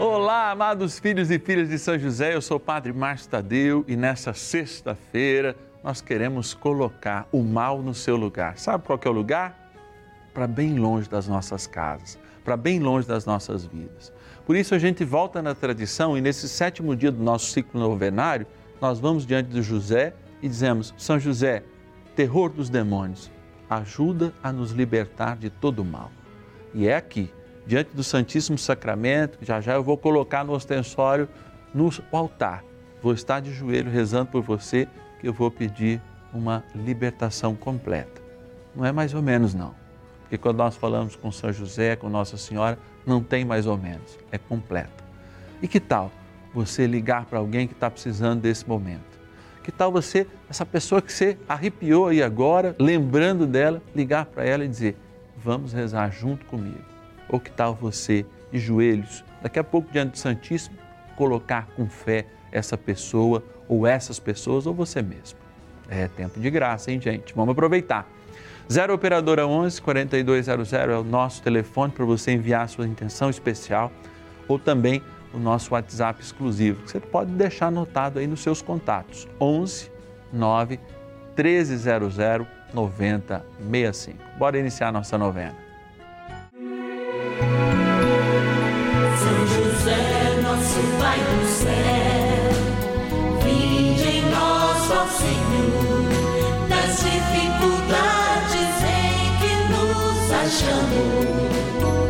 Olá, amados filhos e filhas de São José, eu sou o Padre Márcio Tadeu e nessa sexta-feira nós queremos colocar o mal no seu lugar. Sabe qual que é o lugar? Para bem longe das nossas casas, para bem longe das nossas vidas. Por isso a gente volta na tradição e nesse sétimo dia do nosso ciclo novenário, nós vamos diante de José e dizemos: São José, terror dos demônios, ajuda a nos libertar de todo o mal. E é aqui diante do Santíssimo Sacramento, já já eu vou colocar no ostensório, no altar. Vou estar de joelho rezando por você, que eu vou pedir uma libertação completa. Não é mais ou menos, não. Porque quando nós falamos com São José, com Nossa Senhora, não tem mais ou menos, é completa. E que tal você ligar para alguém que está precisando desse momento? Que tal você, essa pessoa que você arrepiou aí agora, lembrando dela, ligar para ela e dizer: Vamos rezar junto comigo ou que tal você, de joelhos, daqui a pouco diante do Santíssimo, colocar com fé essa pessoa ou essas pessoas ou você mesmo? É tempo de graça, hein, gente? Vamos aproveitar. 0 Operadora 11 4200 é o nosso telefone para você enviar a sua intenção especial ou também o nosso WhatsApp exclusivo, que você pode deixar anotado aí nos seus contatos. 11 9 1300 9065. Bora iniciar a nossa novena. Pai do céu, vinde em nosso ó Senhor, das dificuldades em que nos achamos.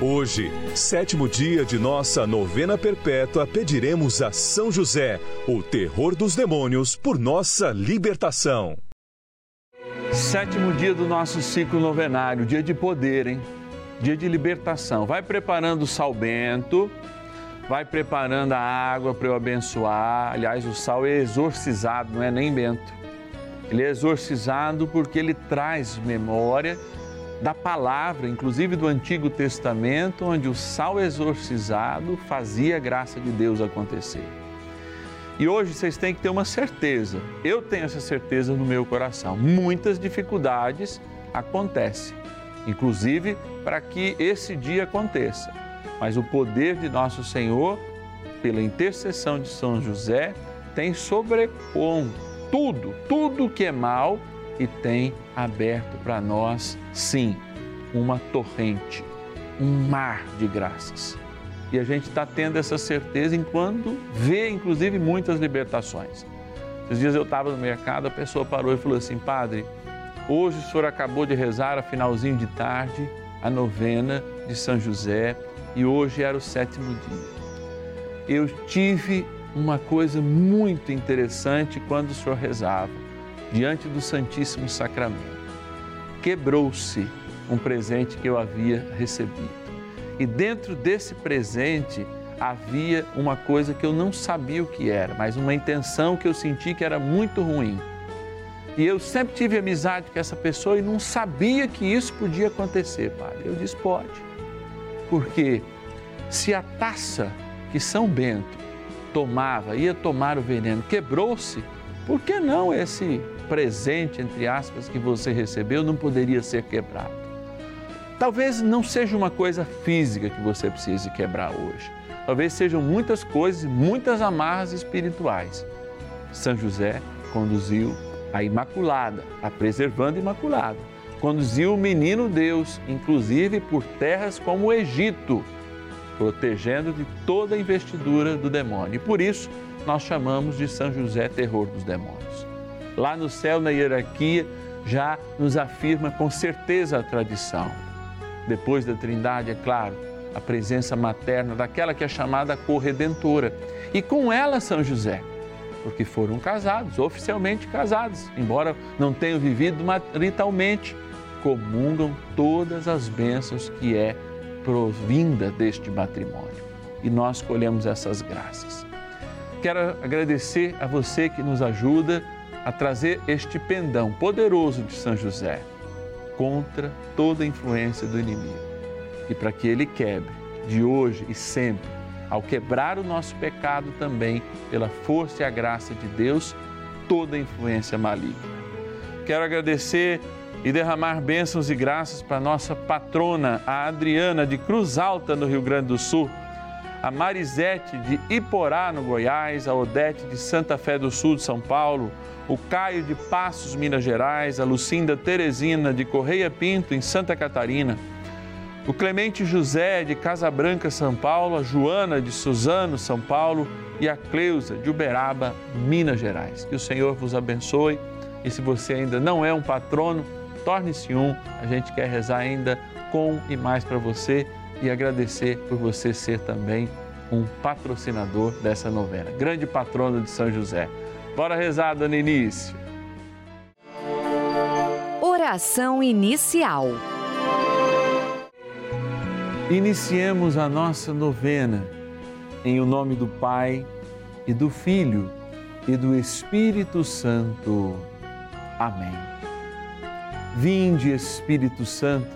Hoje, sétimo dia de nossa novena perpétua, pediremos a São José, o terror dos demônios, por nossa libertação. Sétimo dia do nosso ciclo novenário, dia de poder, hein? Dia de libertação. Vai preparando o sal bento, vai preparando a água para eu abençoar. Aliás, o sal é exorcizado, não é nem bento. Ele é exorcizado porque ele traz memória da palavra, inclusive do Antigo Testamento, onde o sal exorcizado fazia a graça de Deus acontecer. E hoje vocês têm que ter uma certeza, eu tenho essa certeza no meu coração. Muitas dificuldades acontecem, inclusive para que esse dia aconteça. Mas o poder de nosso Senhor, pela intercessão de São José, tem sobrepondo tudo, tudo que é mal e tem aberto para nós, sim, uma torrente, um mar de graças. E a gente está tendo essa certeza enquanto vê, inclusive, muitas libertações. Esses dias eu estava no mercado, a pessoa parou e falou assim: Padre, hoje o senhor acabou de rezar a finalzinho de tarde a novena de São José e hoje era o sétimo dia. Eu tive uma coisa muito interessante quando o senhor rezava diante do Santíssimo Sacramento. Quebrou-se um presente que eu havia recebido. E dentro desse presente havia uma coisa que eu não sabia o que era, mas uma intenção que eu senti que era muito ruim. E eu sempre tive amizade com essa pessoa e não sabia que isso podia acontecer, padre. Eu disse: pode. Porque se a taça que São Bento tomava, ia tomar o veneno, quebrou-se, por que não esse presente, entre aspas, que você recebeu não poderia ser quebrado? Talvez não seja uma coisa física que você precise quebrar hoje. Talvez sejam muitas coisas, muitas amarras espirituais. São José conduziu a Imaculada, a preservando Imaculada. Conduziu o menino Deus, inclusive por terras como o Egito, protegendo de toda a investidura do demônio. E por isso nós chamamos de São José terror dos demônios. Lá no céu, na hierarquia, já nos afirma com certeza a tradição. Depois da Trindade, é claro, a presença materna daquela que é chamada corredentora. E com ela, São José porque foram casados, oficialmente casados, embora não tenham vivido maritalmente, comungam todas as bênçãos que é provinda deste matrimônio. E nós colhemos essas graças. Quero agradecer a você que nos ajuda a trazer este pendão poderoso de São José contra toda a influência do inimigo. E para que ele quebre de hoje e sempre ao quebrar o nosso pecado também, pela força e a graça de Deus, toda influência maligna. Quero agradecer e derramar bênçãos e graças para nossa patrona, a Adriana de Cruz Alta, no Rio Grande do Sul, a Marisete de Iporá, no Goiás, a Odete de Santa Fé do Sul de São Paulo, o Caio de Passos, Minas Gerais, a Lucinda Teresina de Correia Pinto, em Santa Catarina, o Clemente José de Casa Branca, São Paulo, a Joana de Suzano, São Paulo e a Cleusa de Uberaba, Minas Gerais. Que o Senhor vos abençoe e se você ainda não é um patrono, torne-se um. A gente quer rezar ainda com e mais para você e agradecer por você ser também um patrocinador dessa novena. Grande patrono de São José. Bora rezar, Dona Início. Oração inicial. Iniciemos a nossa novena em o nome do Pai e do Filho e do Espírito Santo. Amém. Vinde, Espírito Santo,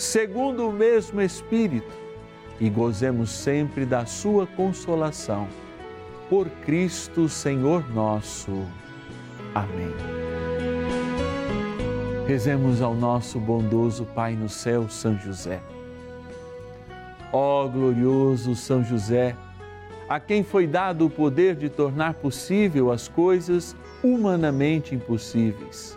segundo o mesmo Espírito, e gozemos sempre da sua consolação. Por Cristo, Senhor nosso. Amém. Rezemos ao nosso bondoso Pai no céu, São José Ó glorioso São José, a quem foi dado o poder de tornar possível as coisas humanamente impossíveis.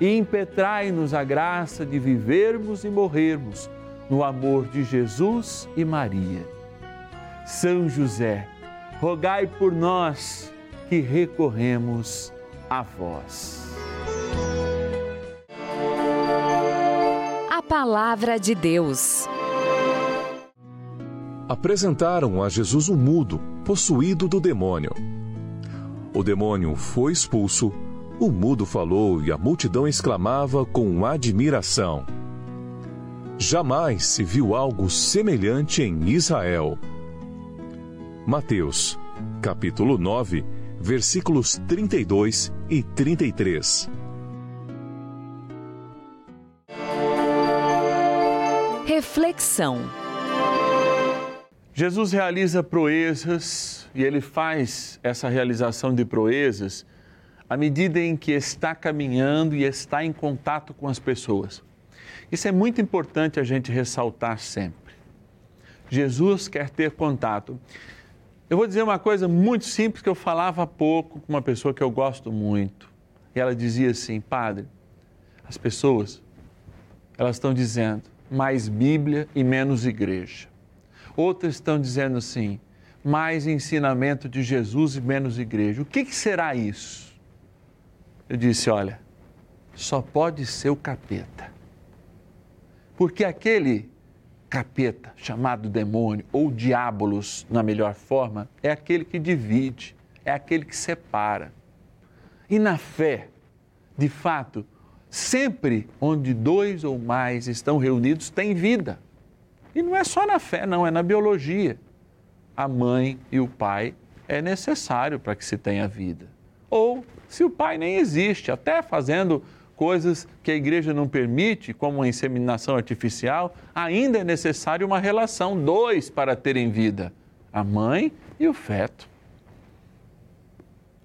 e impetrai-nos a graça de vivermos e morrermos no amor de Jesus e Maria. São José, rogai por nós que recorremos a vós. A Palavra de Deus apresentaram a Jesus um mudo, possuído do demônio. O demônio foi expulso, o mudo falou e a multidão exclamava com admiração: Jamais se viu algo semelhante em Israel. Mateus, capítulo 9, versículos 32 e 33. Reflexão. Jesus realiza proezas e ele faz essa realização de proezas à medida em que está caminhando e está em contato com as pessoas. Isso é muito importante a gente ressaltar sempre. Jesus quer ter contato. Eu vou dizer uma coisa muito simples que eu falava há pouco com uma pessoa que eu gosto muito. E ela dizia assim: Padre, as pessoas, elas estão dizendo mais Bíblia e menos igreja. Outras estão dizendo assim: mais ensinamento de Jesus e menos igreja. O que, que será isso? Eu disse: olha, só pode ser o capeta. Porque aquele capeta, chamado demônio, ou diabolos, na melhor forma, é aquele que divide, é aquele que separa. E na fé, de fato, sempre onde dois ou mais estão reunidos, tem vida. E não é só na fé, não, é na biologia. A mãe e o pai é necessário para que se tenha vida. Ou, se o pai nem existe, até fazendo coisas que a igreja não permite, como a inseminação artificial, ainda é necessário uma relação, dois para terem vida: a mãe e o feto.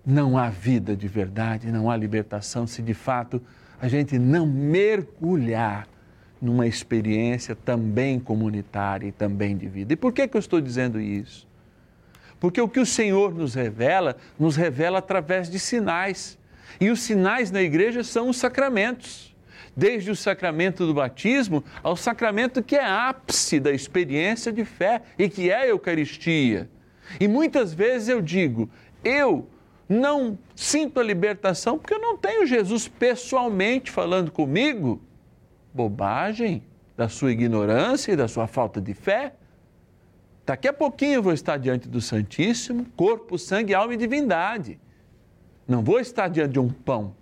Não há vida de verdade, não há libertação se de fato a gente não mergulhar numa experiência também comunitária e também de vida. E por que, que eu estou dizendo isso? Porque o que o Senhor nos revela, nos revela através de sinais. E os sinais na igreja são os sacramentos. Desde o sacramento do batismo ao sacramento que é ápice da experiência de fé e que é a Eucaristia. E muitas vezes eu digo, eu não sinto a libertação porque eu não tenho Jesus pessoalmente falando comigo. Bobagem da sua ignorância e da sua falta de fé. Daqui a pouquinho eu vou estar diante do Santíssimo, corpo, sangue, alma e divindade. Não vou estar diante de um pão,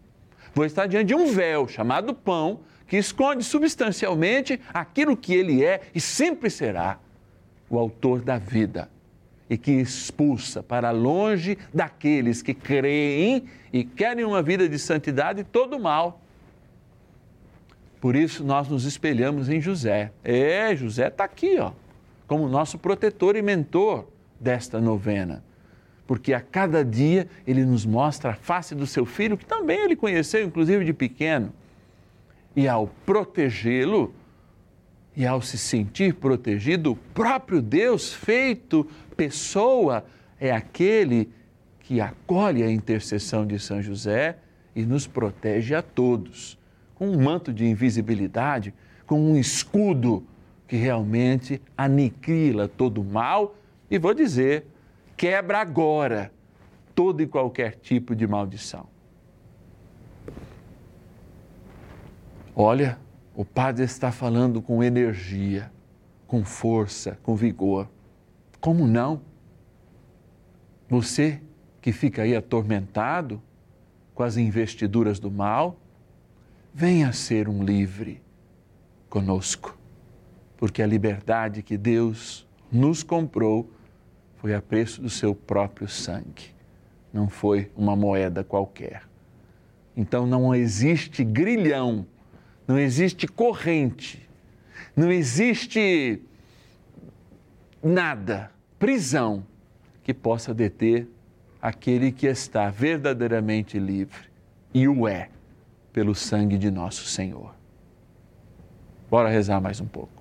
vou estar diante de um véu chamado pão, que esconde substancialmente aquilo que ele é e sempre será o autor da vida e que expulsa para longe daqueles que creem e querem uma vida de santidade todo o mal. Por isso nós nos espelhamos em José. É, José está aqui, ó, como nosso protetor e mentor desta novena porque a cada dia ele nos mostra a face do seu filho, que também ele conheceu, inclusive de pequeno. E ao protegê-lo, e ao se sentir protegido, o próprio Deus feito pessoa é aquele que acolhe a intercessão de São José e nos protege a todos, com um manto de invisibilidade, com um escudo que realmente aniquila todo o mal e vou dizer, quebra agora todo e qualquer tipo de maldição. Olha, o Padre está falando com energia, com força, com vigor. Como não? Você que fica aí atormentado com as investiduras do mal, venha ser um livre conosco, porque a liberdade que Deus nos comprou foi a preço do seu próprio sangue, não foi uma moeda qualquer. Então não existe grilhão, não existe corrente, não existe nada, prisão que possa deter aquele que está verdadeiramente livre e o é pelo sangue de nosso Senhor. Bora rezar mais um pouco.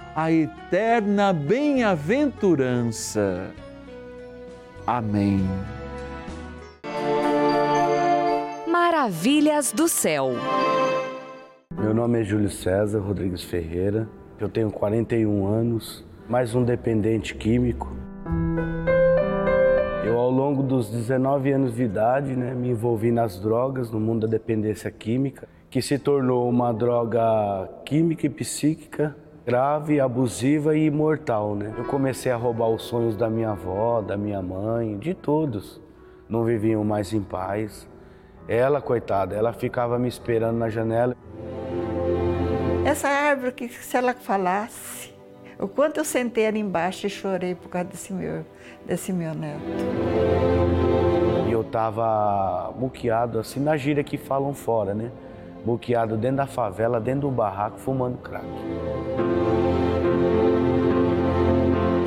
a eterna bem-aventurança. Amém. Maravilhas do céu. Meu nome é Júlio César Rodrigues Ferreira, eu tenho 41 anos, mais um dependente químico. Eu, ao longo dos 19 anos de idade, né, me envolvi nas drogas, no mundo da dependência química, que se tornou uma droga química e psíquica grave, abusiva e imortal, né? Eu comecei a roubar os sonhos da minha avó, da minha mãe, de todos. Não viviam mais em paz. Ela, coitada, ela ficava me esperando na janela. Essa árvore que se ela falasse, o quanto eu sentei ali embaixo e chorei por causa desse meu, desse meu neto. E eu tava muqueado assim na gíria que falam fora, né? Muqueado dentro da favela, dentro do barraco, fumando crack.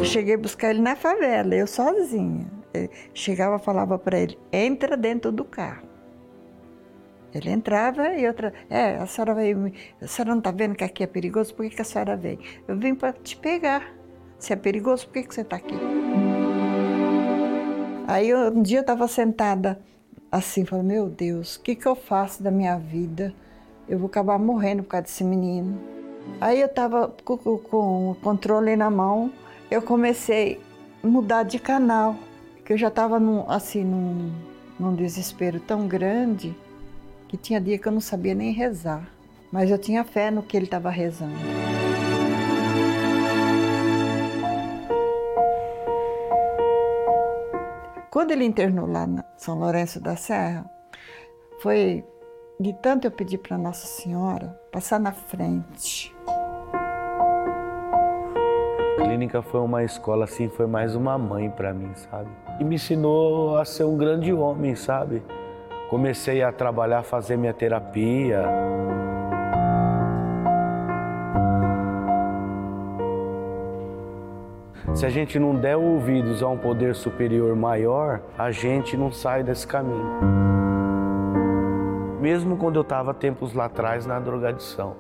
Eu cheguei a buscar ele na favela, eu sozinha. Eu chegava, falava para ele: entra dentro do carro. Ele entrava e outra, é, a senhora veio, a senhora não está vendo que aqui é perigoso, por que, que a senhora veio? Eu vim para te pegar. Se é perigoso, por que, que você está aqui? Aí um dia eu estava sentada assim, falei, meu Deus, o que, que eu faço da minha vida? Eu vou acabar morrendo por causa desse menino. Aí eu estava com, com o controle na mão, eu comecei a mudar de canal, que eu já estava assim num, num desespero tão grande que tinha dia que eu não sabia nem rezar, mas eu tinha fé no que ele estava rezando. Quando ele internou lá na São Lourenço da Serra, foi de tanto eu pedir para Nossa Senhora passar na frente. Clínica foi uma escola assim, foi mais uma mãe para mim, sabe? E me ensinou a ser um grande homem, sabe? Comecei a trabalhar, fazer minha terapia. Se a gente não der ouvidos a um poder superior maior, a gente não sai desse caminho. Mesmo quando eu estava tempos lá atrás na drogadição,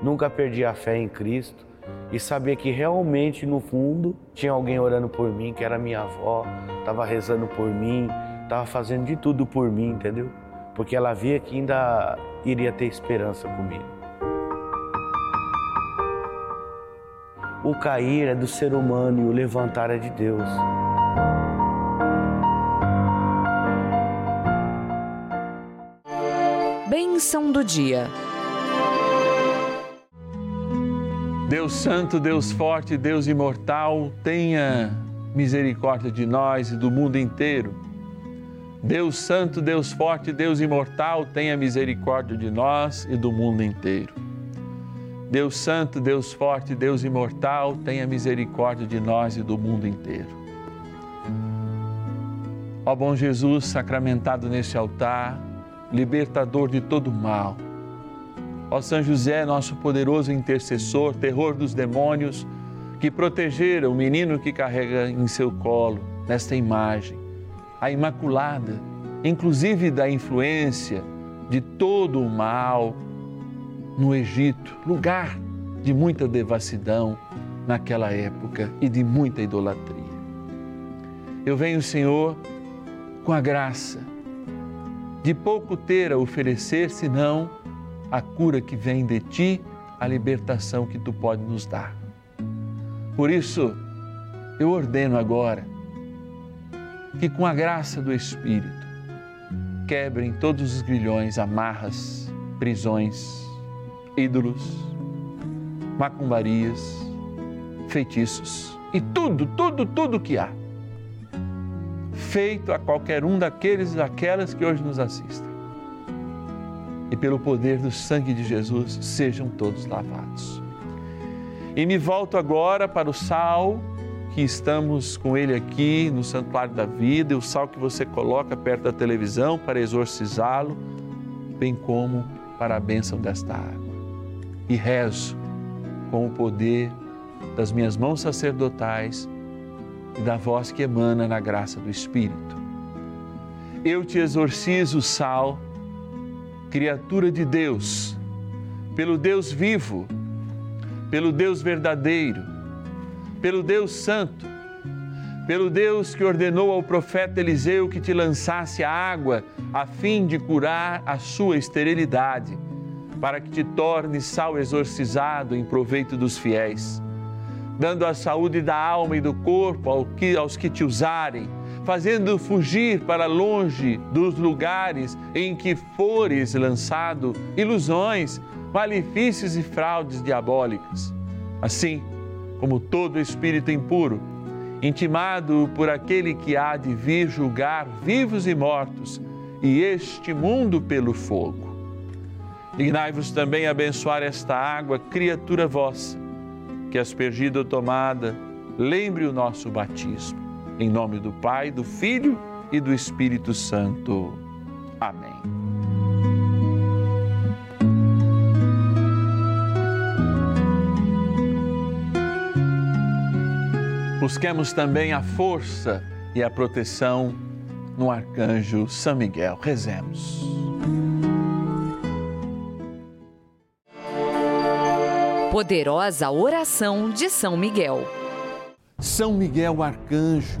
nunca perdi a fé em Cristo e sabia que realmente no fundo tinha alguém orando por mim, que era minha avó, estava rezando por mim, estava fazendo de tudo por mim, entendeu? Porque ela via que ainda iria ter esperança comigo. O cair é do ser humano e o levantar é de Deus. Bênção do dia. Deus Santo, Deus Forte, Deus Imortal, tenha misericórdia de nós e do mundo inteiro. Deus Santo, Deus Forte, Deus Imortal, tenha misericórdia de nós e do mundo inteiro. Deus Santo, Deus Forte, Deus Imortal, tenha misericórdia de nós e do mundo inteiro. Ó bom Jesus, sacramentado neste altar, libertador de todo mal. Ó São José, nosso poderoso intercessor, terror dos demônios, que protegera o menino que carrega em seu colo, nesta imagem, a Imaculada, inclusive da influência de todo o mal no Egito, lugar de muita devassidão naquela época e de muita idolatria. Eu venho, Senhor, com a graça de pouco ter a oferecer, senão a cura que vem de ti, a libertação que tu pode nos dar. Por isso, eu ordeno agora que, com a graça do Espírito, quebrem todos os grilhões, amarras, prisões, ídolos, macumbarias, feitiços e tudo, tudo, tudo que há feito a qualquer um daqueles e daquelas que hoje nos assistem. E pelo poder do sangue de Jesus, sejam todos lavados. E me volto agora para o sal que estamos com ele aqui no Santuário da Vida, e o sal que você coloca perto da televisão para exorcizá-lo, bem como para a bênção desta água. E rezo com o poder das minhas mãos sacerdotais e da voz que emana na graça do Espírito. Eu te exorcizo, Sal, criatura de Deus, pelo Deus vivo, pelo Deus verdadeiro, pelo Deus santo, pelo Deus que ordenou ao profeta Eliseu que te lançasse a água a fim de curar a sua esterilidade, para que te torne sal exorcizado em proveito dos fiéis dando a saúde da alma e do corpo aos que te usarem, fazendo fugir para longe dos lugares em que fores lançado ilusões, malefícios e fraudes diabólicas. Assim como todo espírito impuro, intimado por aquele que há de vir julgar vivos e mortos, e este mundo pelo fogo. Dignai-vos também abençoar esta água, criatura vossa que aspergida ou tomada, lembre o nosso batismo. Em nome do Pai, do Filho e do Espírito Santo. Amém. Busquemos também a força e a proteção no arcanjo São Miguel. Rezemos. Poderosa oração de São Miguel. São Miguel Arcanjo,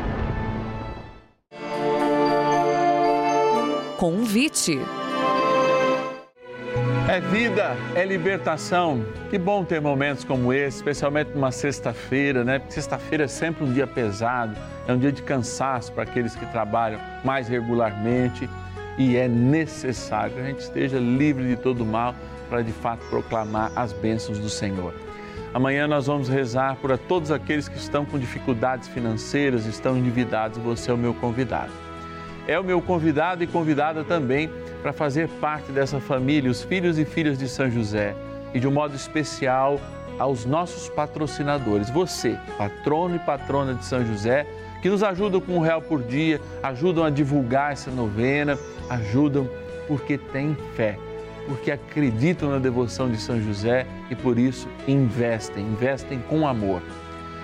Convite. É vida, é libertação. Que bom ter momentos como esse, especialmente numa sexta-feira, né? Porque sexta-feira é sempre um dia pesado, é um dia de cansaço para aqueles que trabalham mais regularmente e é necessário que a gente esteja livre de todo mal para de fato proclamar as bênçãos do Senhor. Amanhã nós vamos rezar por todos aqueles que estão com dificuldades financeiras, estão endividados, você é o meu convidado. É o meu convidado e convidada também para fazer parte dessa família, os filhos e filhas de São José, e de um modo especial aos nossos patrocinadores. Você, patrono e patrona de São José, que nos ajudam com um real por dia, ajudam a divulgar essa novena, ajudam porque têm fé, porque acreditam na devoção de São José e por isso investem, investem com amor.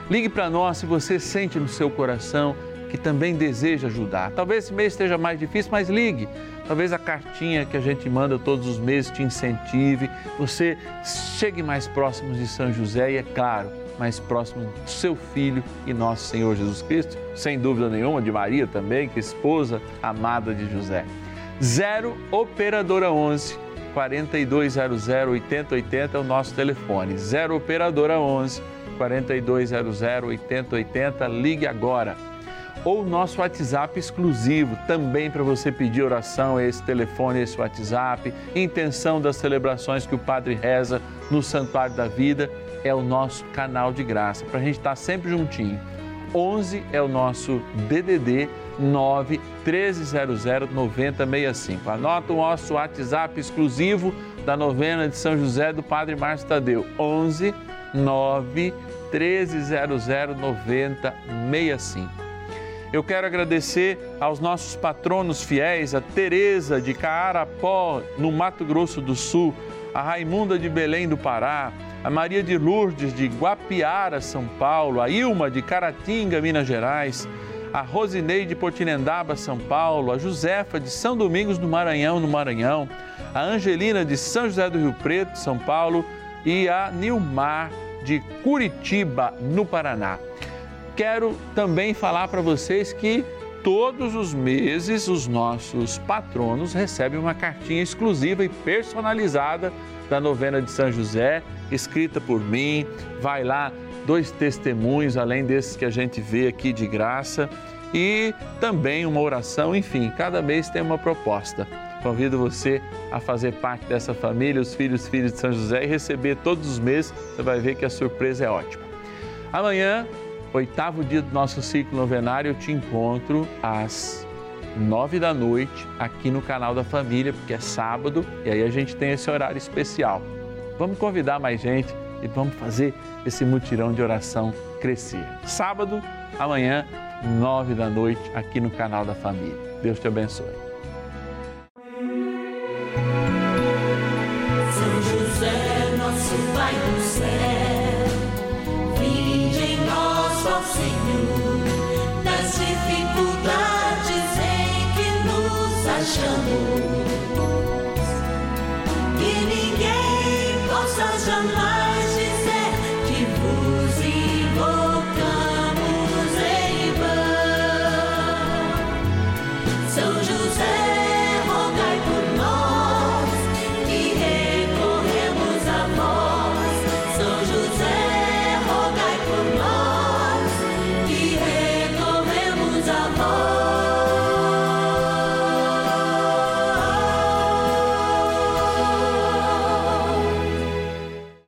Ligue para nós se você sente no seu coração que também deseja ajudar. Talvez esse mês esteja mais difícil, mas ligue. Talvez a cartinha que a gente manda todos os meses te incentive, você chegue mais próximo de São José e, é claro, mais próximo do seu filho e nosso Senhor Jesus Cristo, sem dúvida nenhuma, de Maria também, que é esposa amada de José. 0 Operadora 11 4200 8080 é o nosso telefone. 0 Operadora 11 4200 8080. Ligue agora. Ou nosso WhatsApp exclusivo, também para você pedir oração, esse telefone, esse WhatsApp, intenção das celebrações que o Padre reza no Santuário da Vida, é o nosso canal de graça, para a gente estar tá sempre juntinho. 11 é o nosso DDD 9 1300 9065. Anota o nosso WhatsApp exclusivo da novena de São José do Padre Márcio Tadeu. 11 9 1300 9065. Eu quero agradecer aos nossos patronos fiéis, a Teresa de Caarapó, no Mato Grosso do Sul, a Raimunda de Belém do Pará, a Maria de Lourdes de Guapiara, São Paulo, a Ilma de Caratinga, Minas Gerais, a Rosineide de Portinendaba, São Paulo, a Josefa de São Domingos do Maranhão, no Maranhão, a Angelina de São José do Rio Preto, São Paulo e a Nilmar de Curitiba, no Paraná. Quero também falar para vocês que todos os meses os nossos patronos recebem uma cartinha exclusiva e personalizada da novena de São José, escrita por mim. Vai lá, dois testemunhos, além desses que a gente vê aqui de graça, e também uma oração, enfim, cada mês tem uma proposta. Convido você a fazer parte dessa família, os filhos filhos de São José, e receber todos os meses. Você vai ver que a surpresa é ótima. Amanhã, oitavo dia do nosso ciclo novenário, eu te encontro às nove da noite aqui no canal da Família, porque é sábado e aí a gente tem esse horário especial. Vamos convidar mais gente e vamos fazer esse mutirão de oração crescer. Sábado, amanhã, nove da noite, aqui no canal da Família. Deus te abençoe. Achamos que ninguém possa jamais.